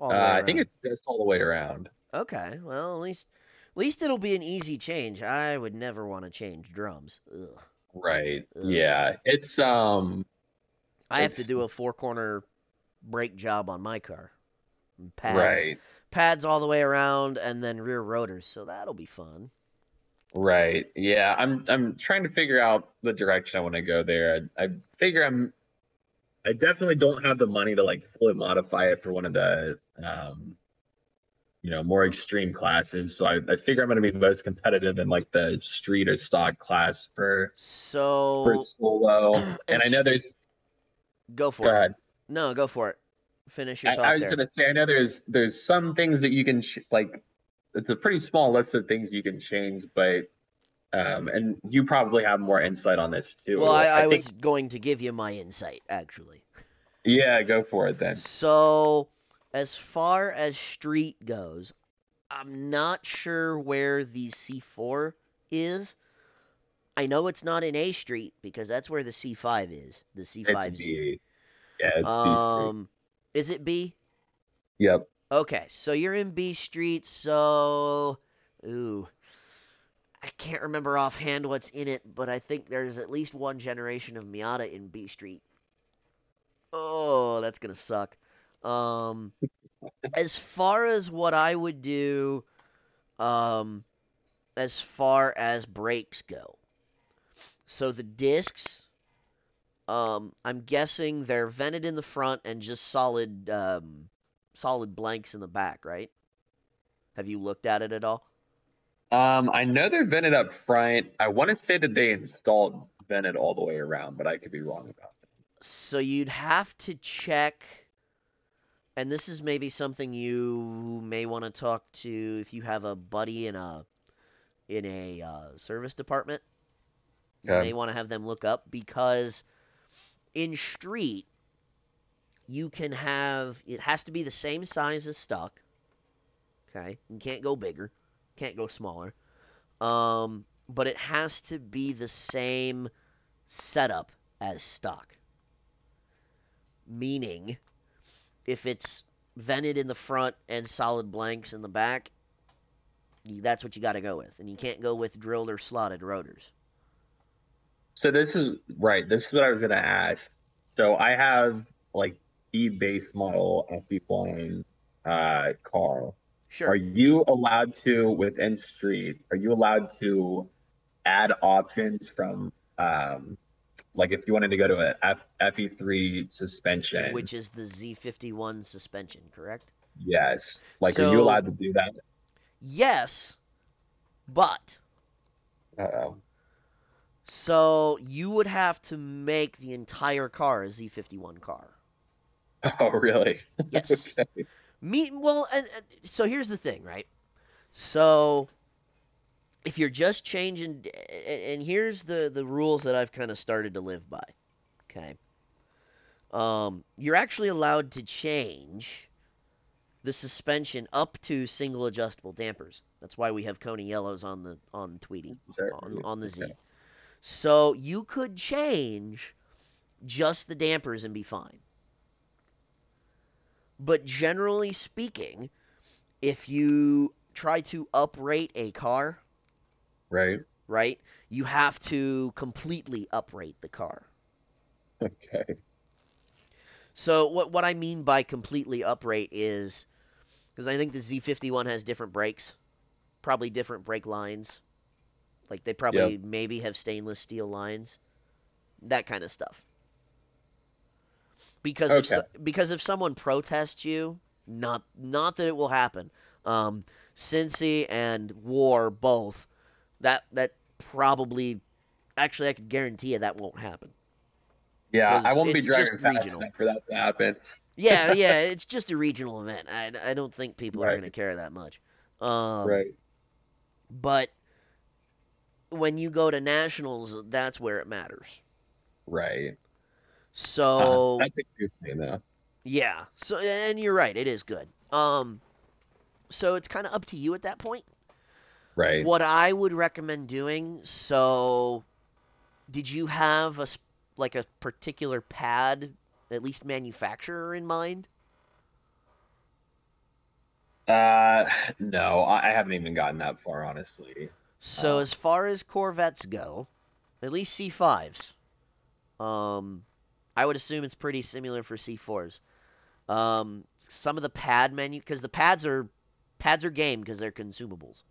Uh, I think it's just all the way around. Okay, well at least at least it'll be an easy change. I would never want to change drums. Ugh. Right. Ugh. Yeah. It's um. I have to do a four corner brake job on my car. And Pads, Right. pads all the way around, and then rear rotors. So that'll be fun. Right. Yeah. I'm I'm trying to figure out the direction I want to go there. I, I figure I'm I definitely don't have the money to like fully modify it for one of the um you know more extreme classes. So I, I figure I'm gonna be most competitive in like the street or stock class for So for solo. [clears throat] And I know there's go for go it. ahead. No, go for it. Finish your I, thought I was there. gonna say I know there's there's some things that you can ch- like it's a pretty small list of things you can change, but um and you probably have more insight on this too. Well, I, I, think, was going to give you my insight actually. yeah, go for it then. So, as far as street goes, I'm not sure where the C4 is. I know it's not in A Street because that's where the C5 is. The C5 B. Yeah, it's B Street. Um, is it B? Yep. Okay, so you're in B Street, so ooh. I can't remember offhand what's in it, but I think there's at least one generation of Miata in B Street. Oh, that's gonna suck. Um [laughs] as far as what I would do, um as far as brakes go. So the discs, um, I'm guessing they're vented in the front and just solid um solid blanks in the back, right? Have you looked at it at all? Um, I know they're vented up front. I want to say that they installed vented all the way around, but I could be wrong about that. So you'd have to check, and this is maybe something you may want to talk to if you have a buddy in a in a uh, service department. You may want to have them look up because in street you can have it has to be the same size as stock. Okay, you can't go bigger, can't go smaller. Um, but it has to be the same setup as stock. Meaning, if it's vented in the front and solid blanks in the back, that's what you got to go with, and you can't go with drilled or slotted rotors. So this is right. This is what I was gonna ask. So I have like E base model FE line uh car. Sure. Are you allowed to within street? Are you allowed to add options from um like if you wanted to go to a F, FE3 suspension? which is the Z51 suspension, correct? yes. Like are you allowed to do that? Yes, but Uh-oh. So you would have to make the entire car a Z51 car. [laughs] Oh really? Yes. [laughs] okay. Me well, and, and so here's the thing, right? So if you're just changing, and, and here's the the rules that I've kind of started to live by. Okay. Um, you're actually allowed to change the suspension up to single adjustable dampers. That's why we have Koni yellows on the on Tweety on, on the Z. Okay. So you could change just the dampers and be fine. But generally speaking, if you try to uprate a car, Right. right, you have to completely uprate the car. Okay. So what what I mean by completely uprate is because I think the Z51 has different brakes, probably different brake lines. Like they probably maybe have stainless steel lines, that kind of stuff. because if, Okay. so- because if someone protests you, not not that it will happen. Um, Cincy and War both. That that probably, actually, I could guarantee you that won't happen. Yeah, I won't be driving fast regional. enough for that to happen. Yeah, [laughs] yeah, it's just a regional event. I, I don't think people are going to care that much. Um, right. But when you go to nationals, that's where it matters. Right. So Uh, [laughs] that's a good thing though. yeah, so and you're right, it is good. Um, so it's kind of up to you at that point. Right. What I would recommend doing. So, did you have a like a particular pad, at least manufacturer in mind? Uh, no, I haven't even gotten that far, honestly. So Oh. as far as Corvettes go, at least C5s. Um, I would assume it's pretty similar for C4s. Um, some of the pad menu because the pads are pads are game because they're consumables.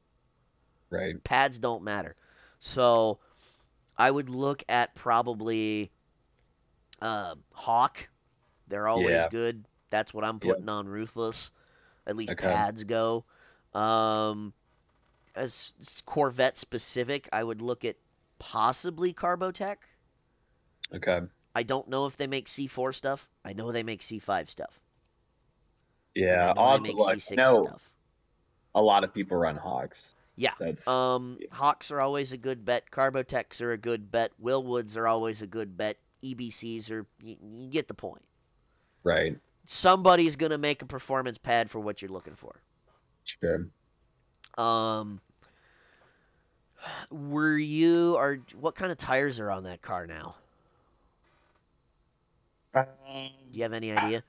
Right. Pads don't matter. So I would look at probably uh, Hawk. They're always Yeah. good. That's what I'm Yep. putting on Ruthless. At least Okay. pads go. Um, as Corvette specific, I would look at possibly Carbotech. Okay. I don't know if they make C4 stuff. I know they make C5 stuff. Yeah, I know I'll they have to make look. C6 No, stuff. a lot of people run Hawks. Yeah. That's Um, Hawks are always a good bet. Carbotechs are a good bet. Wilwoods are always a good bet. EBCs are. You, you get the point. right. Somebody's gonna make a performance pad for what you're looking for. Sure. Um, were you or what kind of tires are on that car now? Do you have any idea?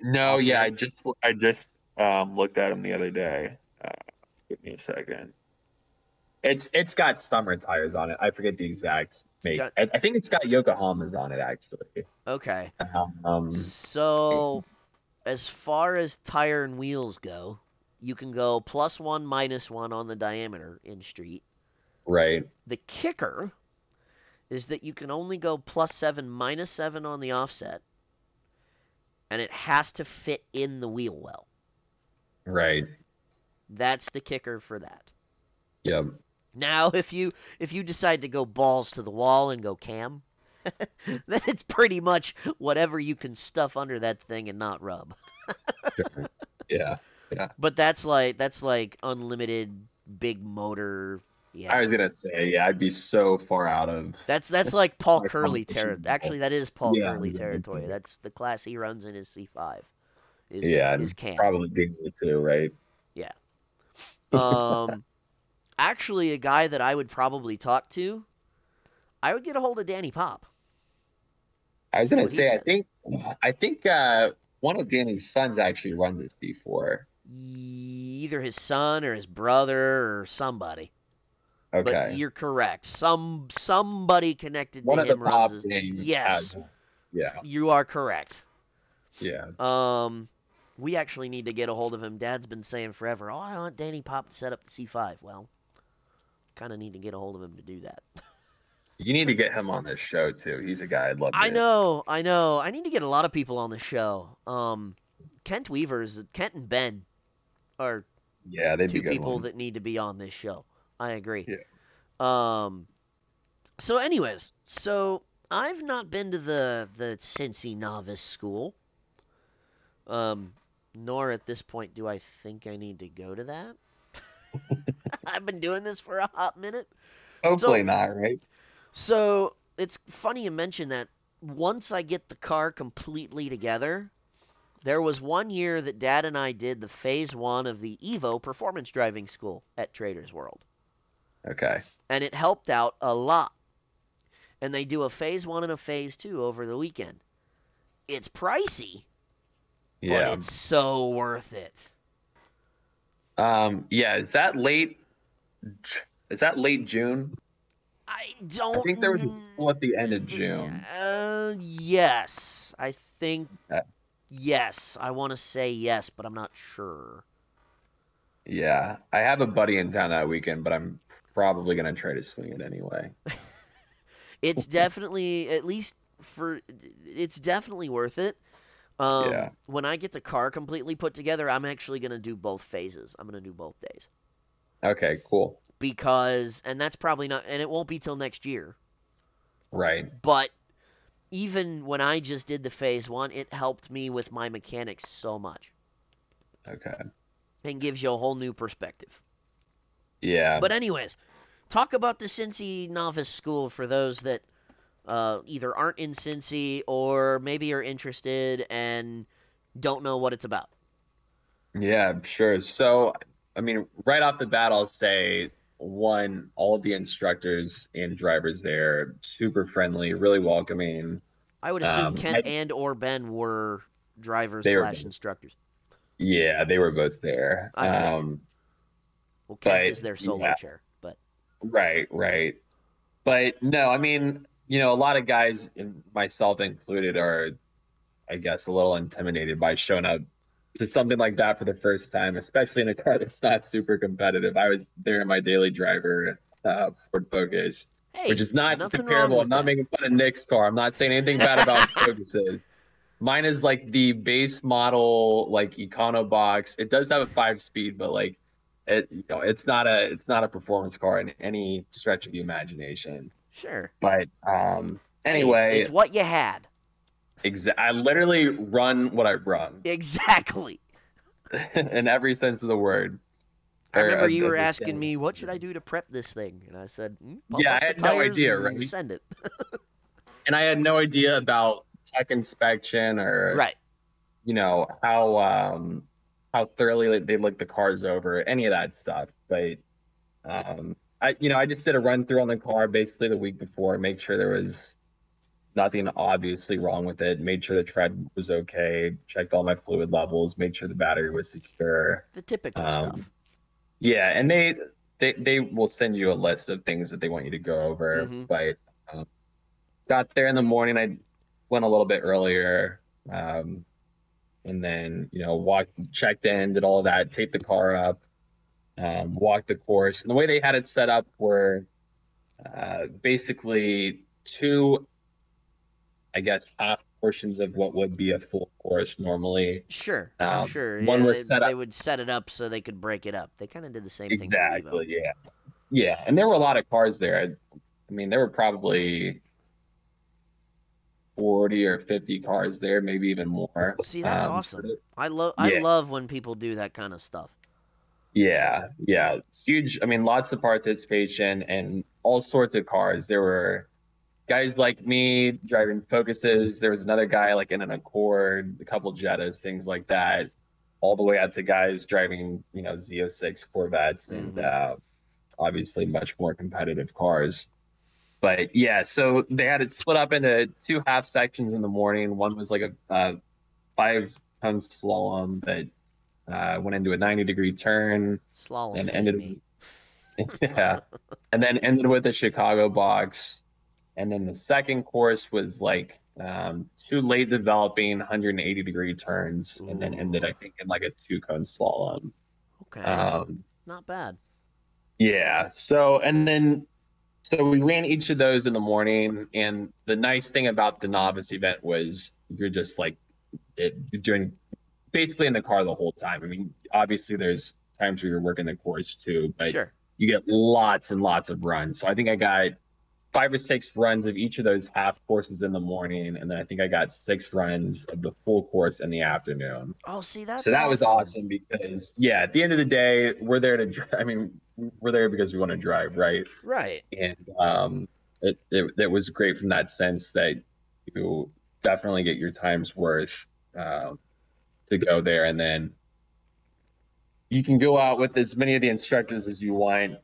No, yeah, I just I just um looked at him the other day. Uh, give me a second. It's it's got summer tires on it. I forget the exact make. got- I, I think it's got Yokohama's on it actually. Okay. Um, So, as far as tire and wheels go, you can go plus one, minus one on the diameter in street. Right. The kicker is that you can only go plus seven, minus seven on the offset, and it has to fit in the wheel well. Right. That's the kicker for that. Yep. Now, [laughs] if you if you decide to go balls to the wall and go cam, [laughs] then it's pretty much whatever you can stuff under that thing and not rub. [laughs] Sure. yeah. But that's like that's like unlimited big motor. Yeah. I was gonna say, yeah, I'd be so far out of. That's that's [laughs] like Paul Curley territory. Actually, that is Paul Yeah, Curley exactly. territory. That's the class he runs in his C5. Is, Yeah, is cam. Probably Dingley too, right? Yeah. Um, [laughs] actually, a guy that I would probably talk to, I would get a hold of Danny Pop. I was gonna say, I think, I think uh, one of Danny's sons actually runs this before. Either his son or his brother or somebody. Okay. But you're correct. Some somebody connected one to him runs his. Yes. Yeah. you are correct. Yeah. Um, we actually need to get a hold of him. Dad's been saying forever, "Oh, I want Danny Pop to set up the C5." Well, kind of need to get a hold of him to do that. You need to get him on this show too. He's a guy I'd love. I know, I know. I need to get a lot of people on the show. Um, Kent Weaver's Kent and Ben are Yeah, they'd two be good people ones. that need to be on this show. I agree. Yeah. Um. So, anyways, so I've not been to the the Cincy novice school. Um, nor at this point do I think I need to go to that. [laughs] I've been doing this for a hot minute. Hopefully so- not, right? So it's funny you mention that. Once I get the car completely together, there was one year that Dad and I did the phase one of the Evo Performance Driving School at Traders World, Okay. and it helped out a lot. And they do a phase one and a phase two over the weekend. It's pricey, but it's so worth it. Um. Yeah. Is that late? Is that late June? I don't. I think there was a school at the end of June. Uh, yes, I think. Uh, yes, I want to say yes, but I'm not sure. Yeah. I have a buddy in town that weekend, but I'm probably gonna try to swing it anyway. [laughs] It's definitely at least for it's definitely worth it. Um, Yeah. When I get the car completely put together, I'm actually going to do both phases. I'm going to do both days. Okay, cool. Because, and that's probably not, and it won't be till next year. Right. But even when I just did the phase one, it helped me with my mechanics so much Okay. and gives you a whole new perspective. Yeah. But anyways, talk about the Cincy Novice School for those that uh, either aren't in Cincy or maybe are interested and don't know what it's about. Yeah, sure. So, I mean, right off the bat, I'll say one, all of the instructors and drivers there, super friendly, really welcoming. I would assume Um, Kent I- and or Ben were drivers They were slash instructors. Yeah, they were both there. Um, Well, Kent But, is their solo yeah. chair, but right, right. But no, I mean, you know, a lot of guys, myself included, are, I guess, a little intimidated by showing up to something like that for the first time, especially in a car that's not super competitive. I was there in my daily driver, uh, Ford Focus. hey, which is not comparable. I'm not that. making fun of Nick's car. I'm not saying anything bad about [laughs] Focuses. Mine is like the base model, like Econo box. It does have a five speed, but like it, you know, it's not a it's not a performance car in any stretch of the imagination. Sure. But um, Hey, it's- anyway, it's, what you had. Exactly. I literally run what I run [laughs] Exactly. [laughs] in every sense of the word. I remember uh, you were asking me, what should I do to prep this thing? And I said, "Mm, Yeah, I had no idea, right? Send it. [laughs] and I had no idea about tech inspection or right. you know how um how thoroughly they look the cars over any of that stuff but um i you know i just did a run through on the car basically the week before make sure there was nothing obviously wrong with it made sure the tread was okay checked all my fluid levels made sure the battery was secure The typical Um, stuff. yeah and they they, they will send you a list of things that they want you to go over Mhm. but um, got there in the morning i went a little bit earlier um, and then you know walked checked in did all that taped the car up um, walked the course and the way they had it set up were uh, basically two i guess half portions of what would be a full course normally Sure. um, sure. one yeah, was they, set they would set it up so they could break it up. They kind of did the same thing. Exactly. Yeah. Yeah. And there were a lot of cars there. I, I mean, there were probably 40 or 50 cars there, maybe even more. See, that's Um, awesome. that- I love I Yeah. love when people do that kind of stuff. yeah. Yeah. Huge. I mean, lots of participation and all sorts of cars. There were guys like me driving Focuses. There was another guy like in an Accord, a couple Jettas, things like that. All the way out to guys driving, you know, Z06 Corvettes and Mhm. uh, obviously much more competitive cars. But yeah, so they had it split up into two half sections in the morning. One was like a uh, five cone slalom that uh, went into a 90 degree turn Slalom and ended [laughs] yeah, and then ended with a Chicago box. And then the second course was like um, two late developing 180 degree turns, and then ended, I think, in like a two cone slalom. Okay. Um, Not bad. yeah. So, and then, so we ran each of those in the morning. And the nice thing about the novice event was you're just like, it, you're doing basically in the car the whole time. I mean, obviously, there's times where you're working the course too, but sure. you get lots and lots of runs. So I think I got five or six runs of each of those half courses in the morning. And then I think I got six runs of the full course in the afternoon Oh, see that's so that was awesome because yeah at the end of the day we're there to i mean we're there because we want to drive right Right. and um it, it, it was great from that sense that you definitely get your time's worth um, to go there and then you can go out with as many of the instructors as you want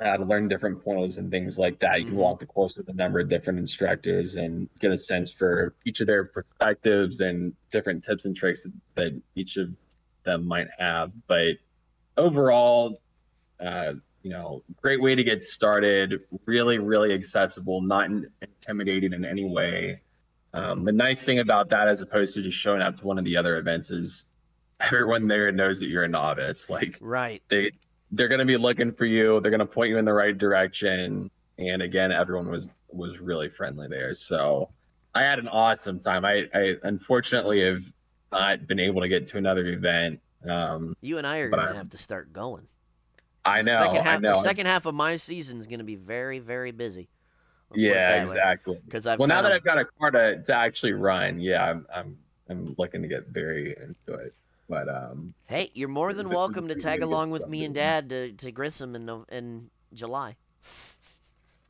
uh, to learn different pointers and things like that. You can Mhm. walk the course with a number of different instructors and get a sense for each of their perspectives and different tips and tricks that each of them might have. But overall, uh, you know, great way to get started. Really, really accessible, not in- intimidating in any way. Um, the nice thing about that, as opposed to just showing up to one of the other events, is everyone there knows that you're a novice. Like Right. they they're going to be looking for you they're going to point you in the right direction and again everyone was was really friendly there so I had an awesome time. I, I unfortunately have not been able to get to another event. Um, You and I are gonna have to start going. I know, Second half, I know. The second half of my season is gonna be very, very busy. Let's yeah, exactly. Because I've well, now that I've got a car to, to actually run, yeah, I'm I'm I'm looking to get very into it. But um, Hey, you're more than a- it's a welcome to tag along with me and Dad to, to Grissom in in July.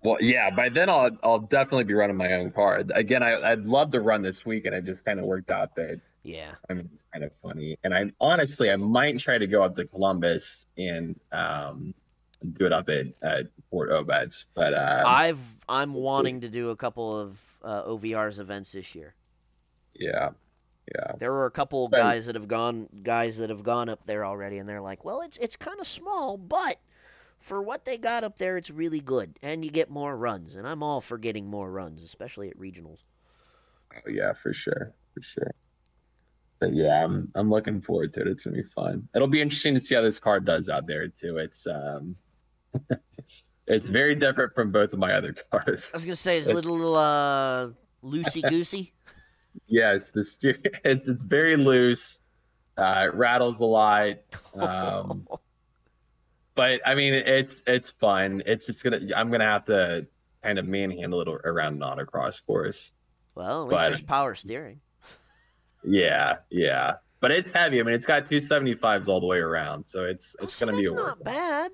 well, yeah, by then I'll I'll definitely be running my own car. Again, I I'd love to run this week, and it just kind of worked out that Yeah. I mean it's kind of funny. And I honestly I might try to go up to Columbus and um do it up at, at Fort Obeds, but uh, I've I'm wanting to do a couple of uh, OVR's events this year. yeah, yeah. There were a couple But- guys that have gone guys that have gone up there already, and they're like, "Well, it's it's kind of small, but for what they got up there, it's really good, and you get more runs." And I'm all for getting more runs, especially at regionals. Oh, yeah, for sure, for sure. But yeah, I'm I'm looking forward to it. It's gonna be fun. It'll be interesting to see how this car does out there too. It's um, [laughs] it's very different from both of my other cars. I was gonna say it's a It's- little uh loosey goosey. [laughs] [laughs] Yes, the steer it's it's very loose. Uh, it rattles a lot. Um, but I mean, it's it's fun. It's just gonna. I'm gonna have to kind of manhandle it around an autocross course. well, at least but- there's power steering. Yeah, yeah. But it's heavy. I mean, it's got 275s all the way around, so it's Oh, it's so gonna be that's a not bad.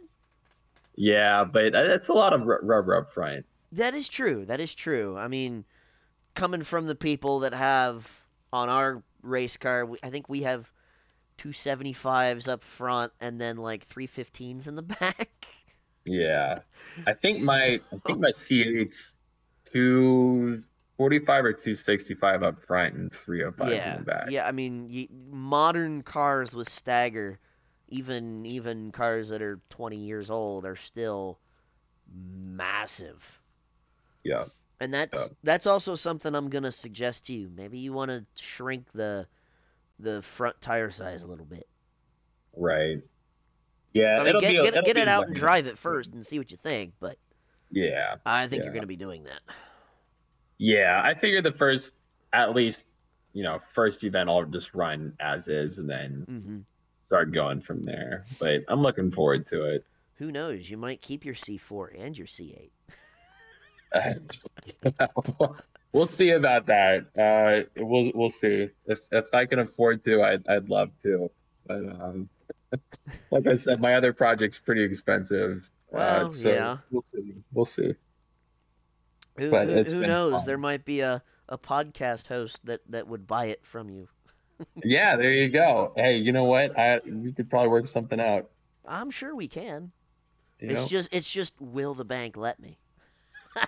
Yeah, but it's a lot of ru- rubber up front. That is true. That is true. I mean, coming from the people that have on our race car, we- I think we have two 75s up front and then like three 15s in the [laughs] back. Yeah, I think [laughs] my I think my C8's 245 or 265 up front and 305 in yeah, the back. yeah. I mean, y modern cars with stagger, even even cars that are 20 years old, are still massive. Yeah. And that's Yeah. that's also something I'm gonna suggest to you. Maybe you want to shrink the the front tire size a little bit. Right. Yeah. I mean, get be a- get, get it out and drive it first and see what you think. But Yeah. I think you're gonna be doing that. Yeah. I figure the first, at least, you know, first event I'll just run as is and then hmm start going from there. But I'm looking forward to it. Who knows? You might keep your C4 and your C8. [laughs] we'll see about that. Uh, we'll we'll see. If if I can afford to, I'd I'd love to. But um, [laughs] like I said, my other project's pretty expensive. Well, uh, so yeah. We'll see. We'll see. Who, But who, who knows? fun. There might be a, a podcast host that, that would buy it from you. [laughs] Yeah, there you go. Hey, you know what? I we could probably work something out. I'm sure we can. You it's know? just it's just will the bank let me? [laughs]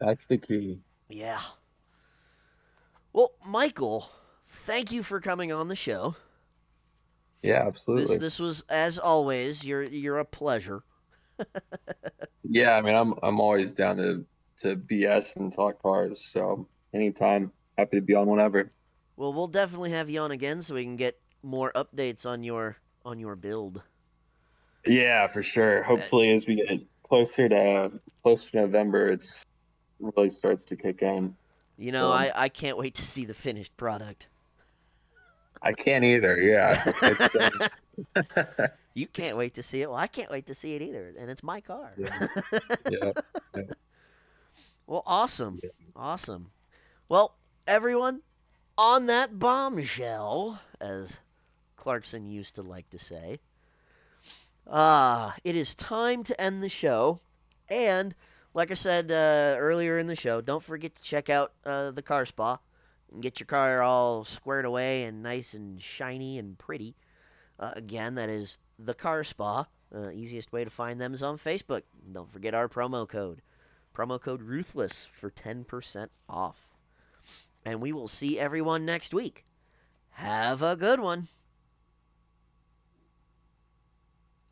That's the key. Yeah. Well, Michael, thank you for coming on the show. Yeah, This absolutely. this was as always, you're you're a pleasure. [laughs] Yeah, I mean, I'm I'm always down to to BS and talk cars. So anytime, happy to be on whenever. Well, we'll definitely have you on again so we can get more updates on your on your build. Yeah, for sure. Hopefully, as we get closer to closer to November, it's really starts to kick in. You know, Um, I, I can't wait to see the finished product. I can't either. Yeah, [laughs] it's, uh, you can't wait to see it. Well, I can't wait to see it either, and it's my car. Yeah. [laughs] yeah. well, awesome. Yeah. Awesome. Well, everyone, on that bombshell, as Clarkson used to like to say, ah, it is time to end the show. And, like I said uh, earlier in the show, don't forget to check out uh, the car spa and get your car all squared away and nice and shiny and pretty. Uh, again, that is the car spa. Uh, easiest way to find them is on Facebook. Don't forget our promo code. Promo code Ruthless for 10% off. And we will see everyone next week. Have a good one.